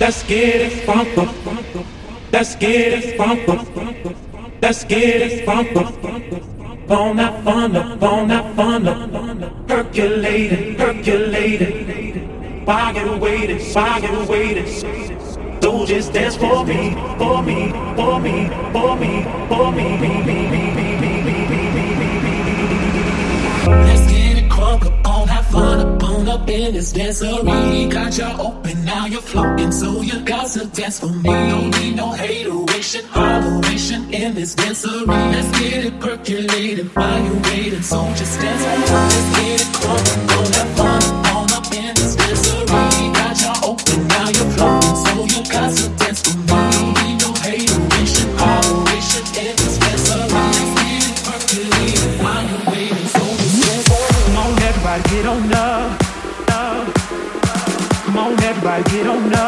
Let's get it funky. Let's get it funky. Let's get it funky. On that funnel, on that funnel, percolating, percolating. Fire waiting, fire waiting. So just dance for me, for me, for me, for me, for me, me, me, me, me, me, me, me, me, me, me, me. Let's get up in this dancery. Got you open, now you're floating, so you got to dance for me. Don't need no hateration, holleration in this dancery. Let's get it percolated while you waiting, so just dance. Let's get it crunk, don't have fun. I get on up.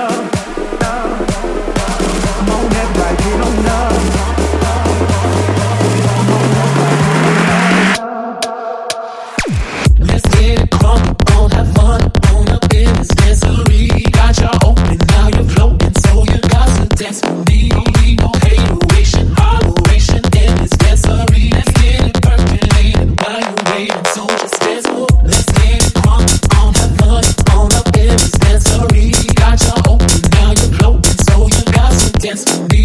dance for me.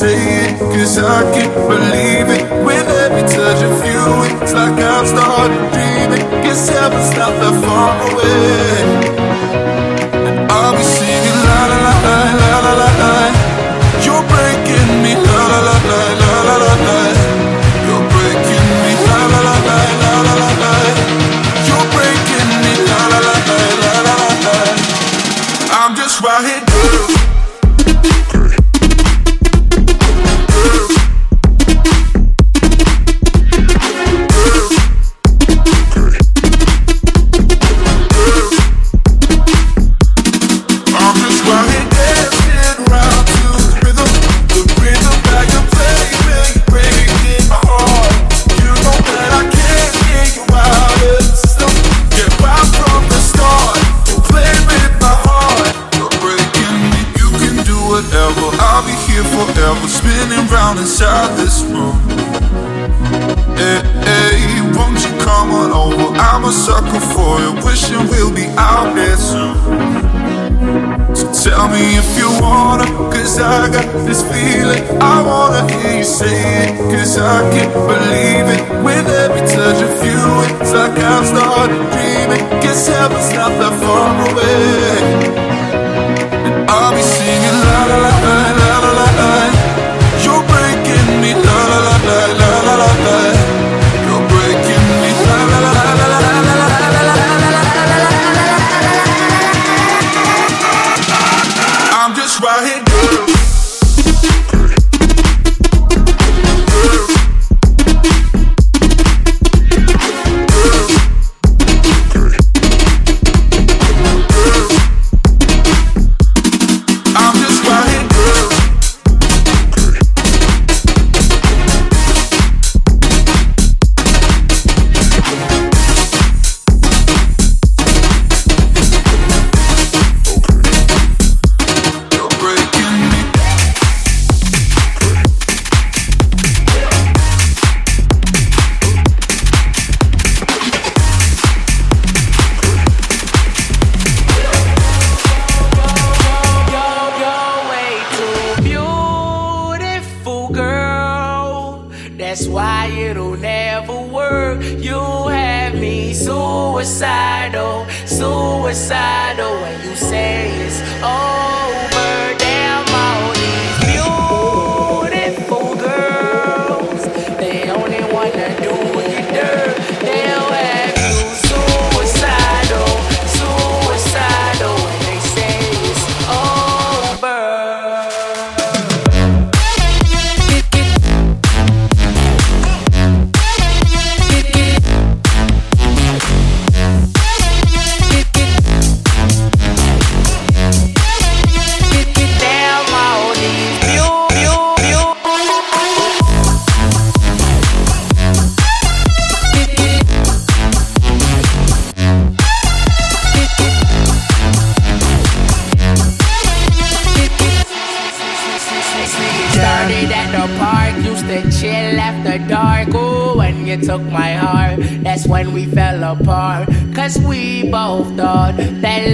say it, cause I can't believe it. With every touch of you, it's like I'm starting dreaming. Guess heaven's not that far away. fell apart. Cause we both thought that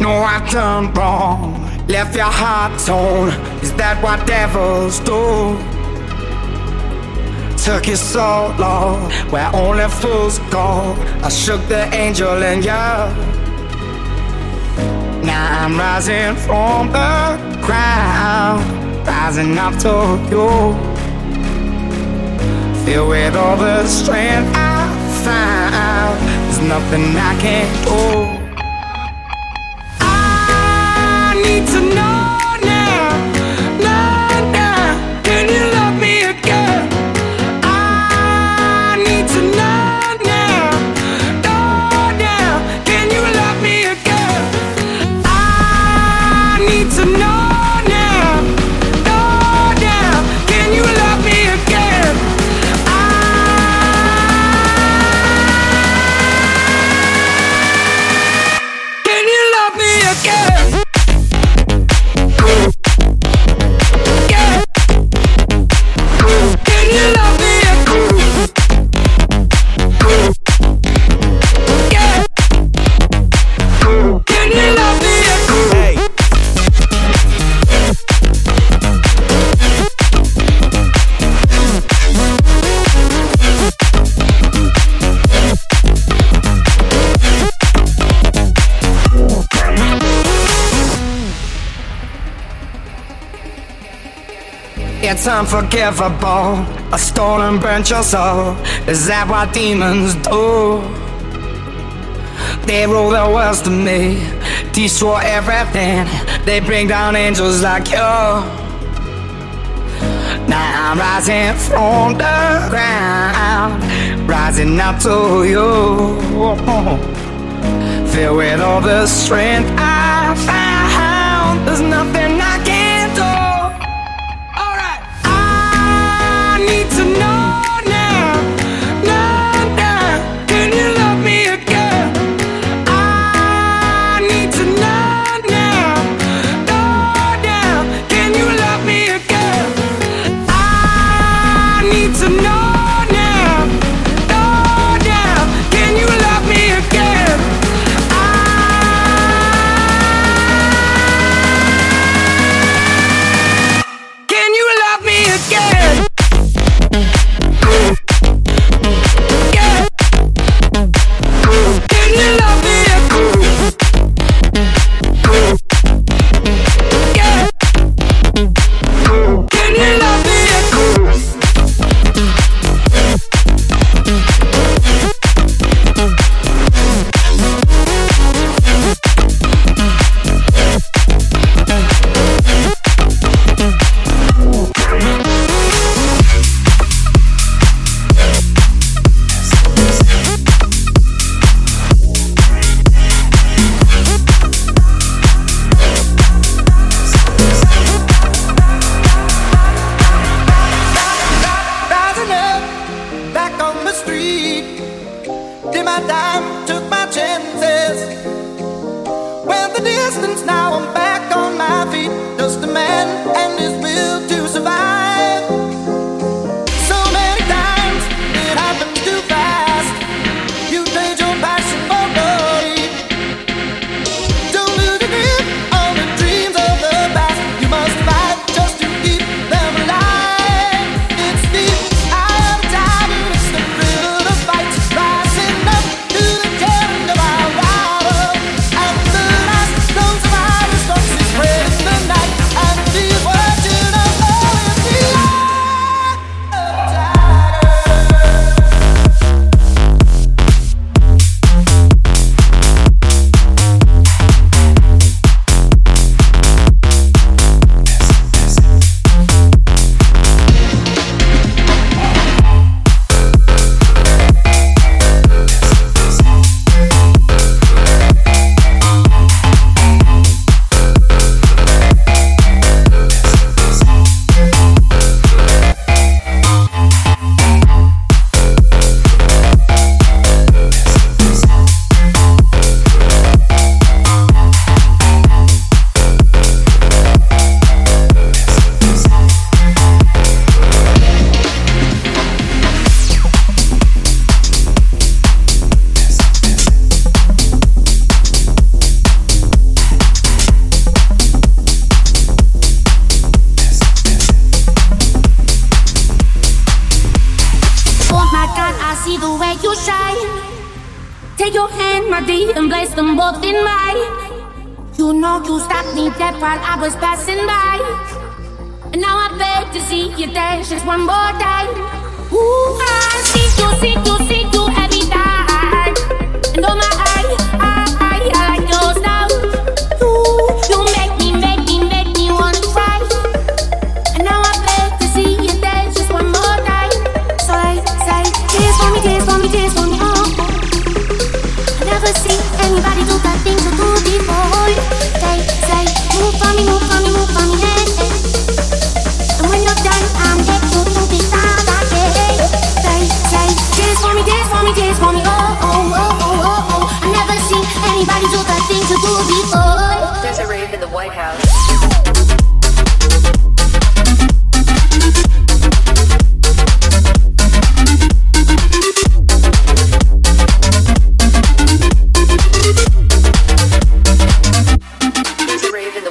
No, I done wrong. Left your heart torn. Is that what devils do? Took you so long, where only fools go. I shook the angel in you. Now I'm rising from the crowd, rising up to you. Feel with all the strength I found, there's nothing I can't do. It's unforgivable. A stolen burnt your soul. Is that what demons do? They rule the world to me, destroy everything. They bring down angels like you. Now I'm rising from the ground, rising up to you. Filled with all the strength I found, there's nothing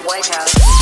White House.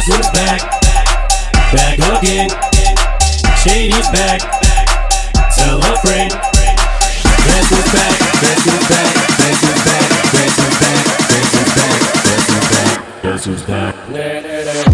Jess is back, back again. Shady's back, tell a friend. Jess is back, Jess is back, Jess is back, Jess is back, Jess is back, Jess is back, Jess is back.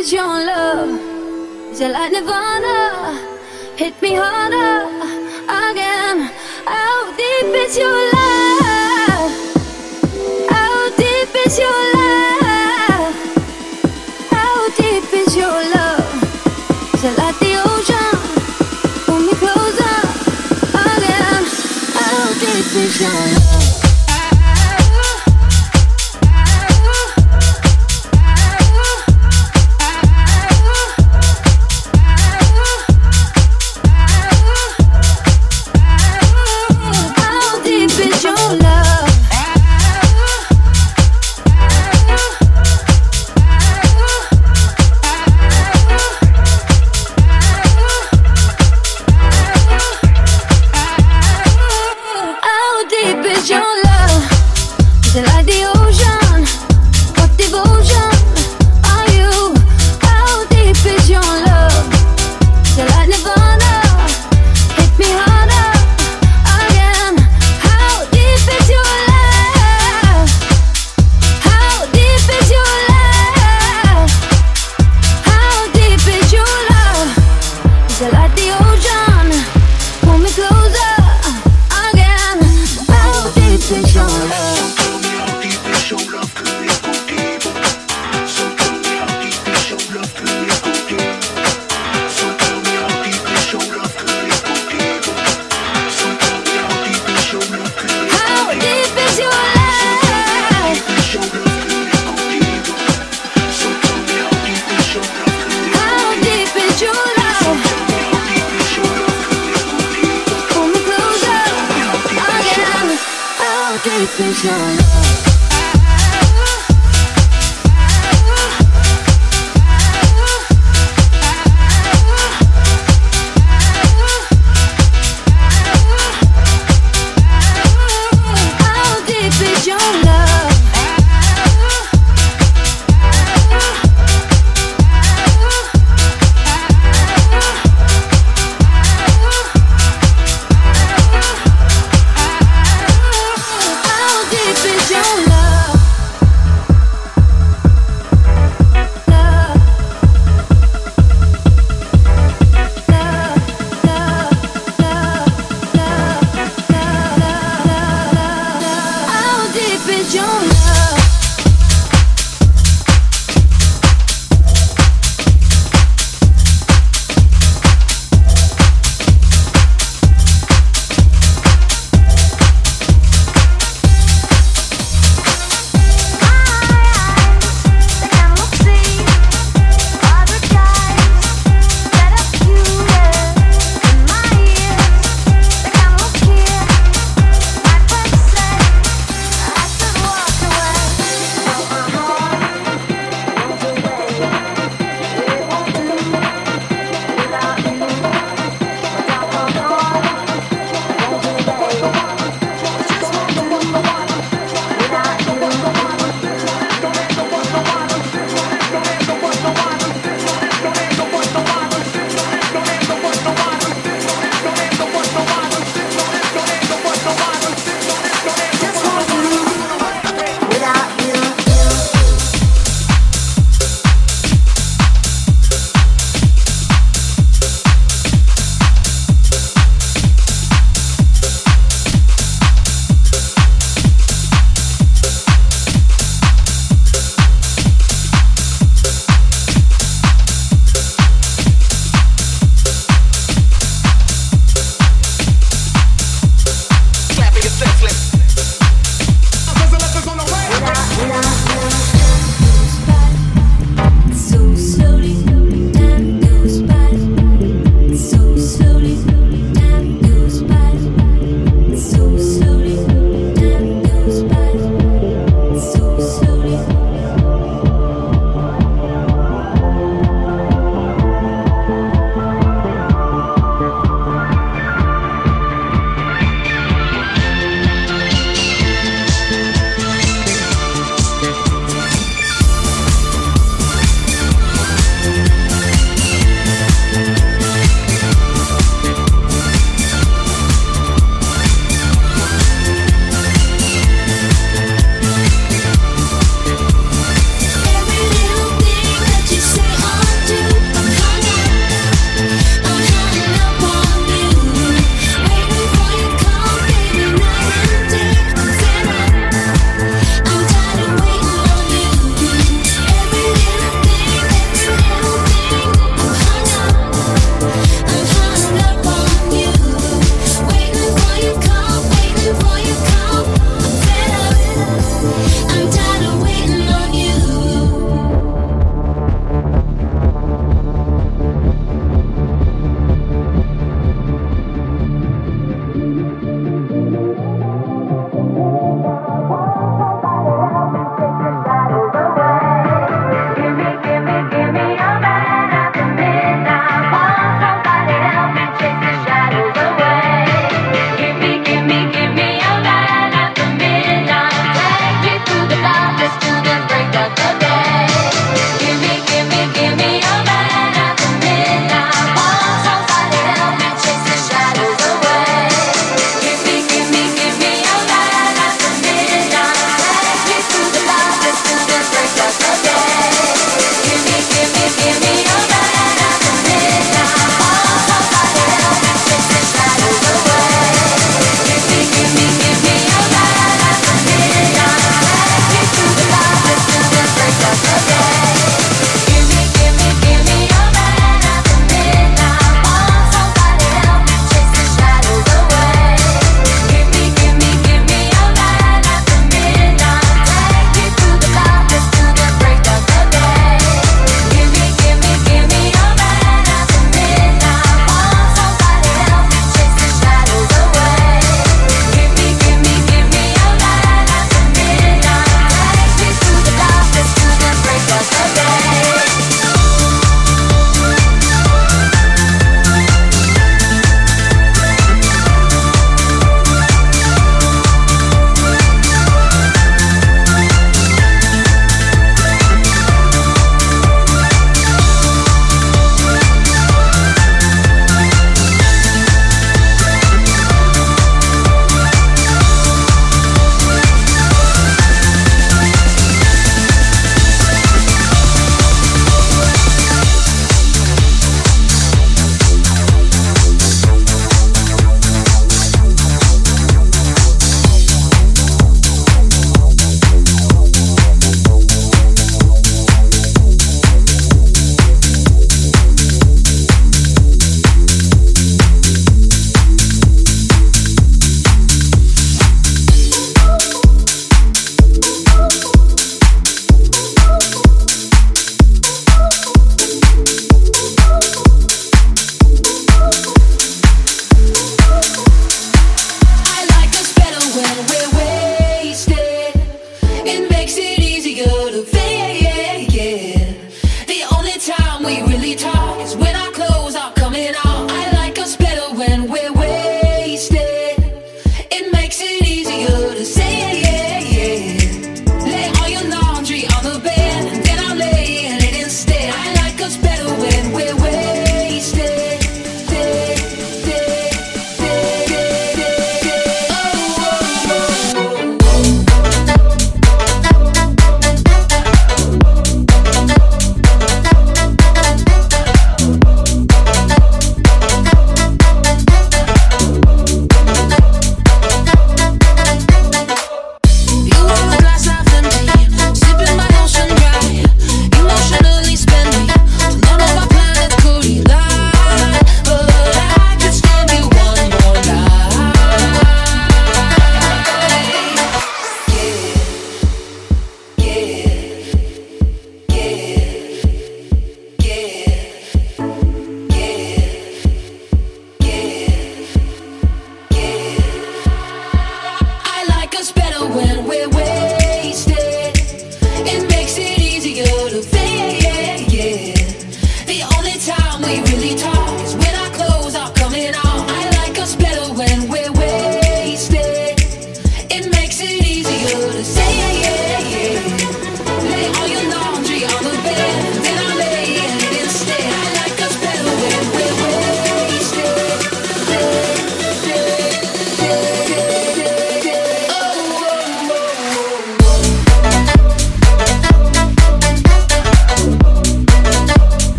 is your love? Is it like Nirvana? Hit me harder again. How deep is your love? How deep is your love? How deep is your love? Is it like the ocean? Pull me closer again. How deep is your love?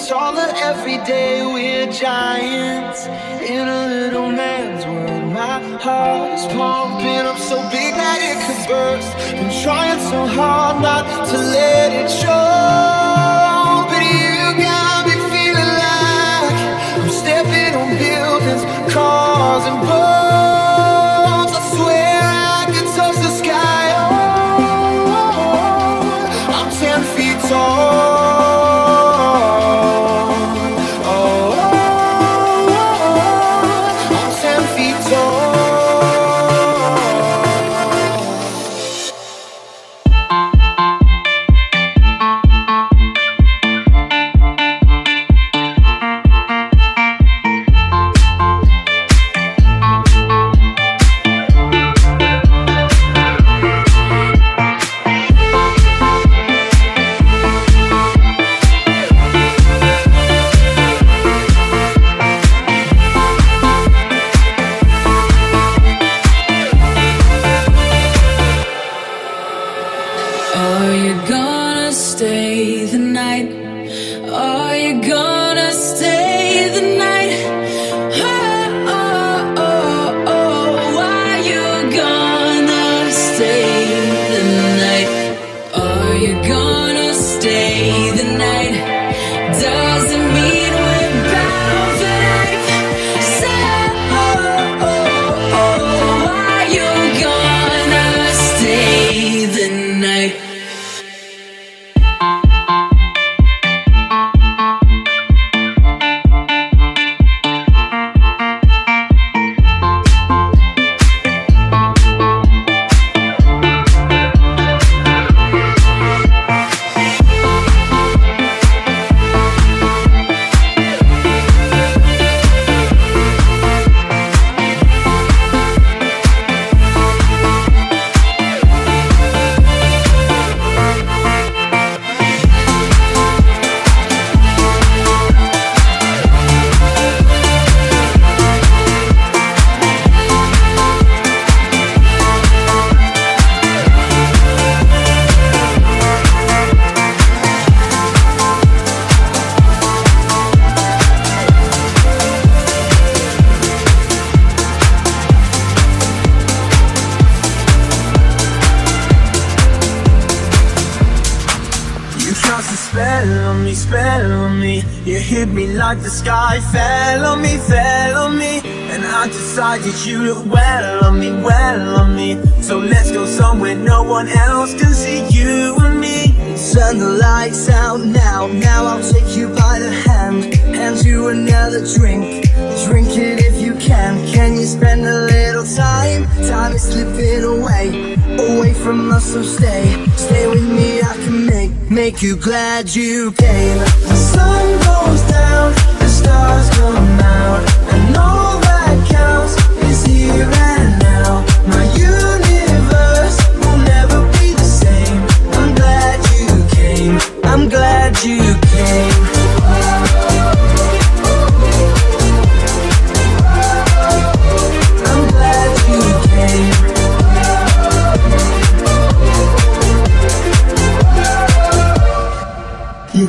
Every day we're giants in a little man's world. My heart is pumping up so big that it could burst. Been trying so hard not to let it show, but you got me you look well on me, well on me. So let's go somewhere no one else can see you and me. Turn the lights out now, now I'll take you by the hand. Hand you another drink, drink it if you can. Can you spend a little time? Time is slipping away, away from us, so stay. Stay with me, I can make, make you glad you came. The sun goes down, the stars come out, and all now.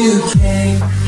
You came.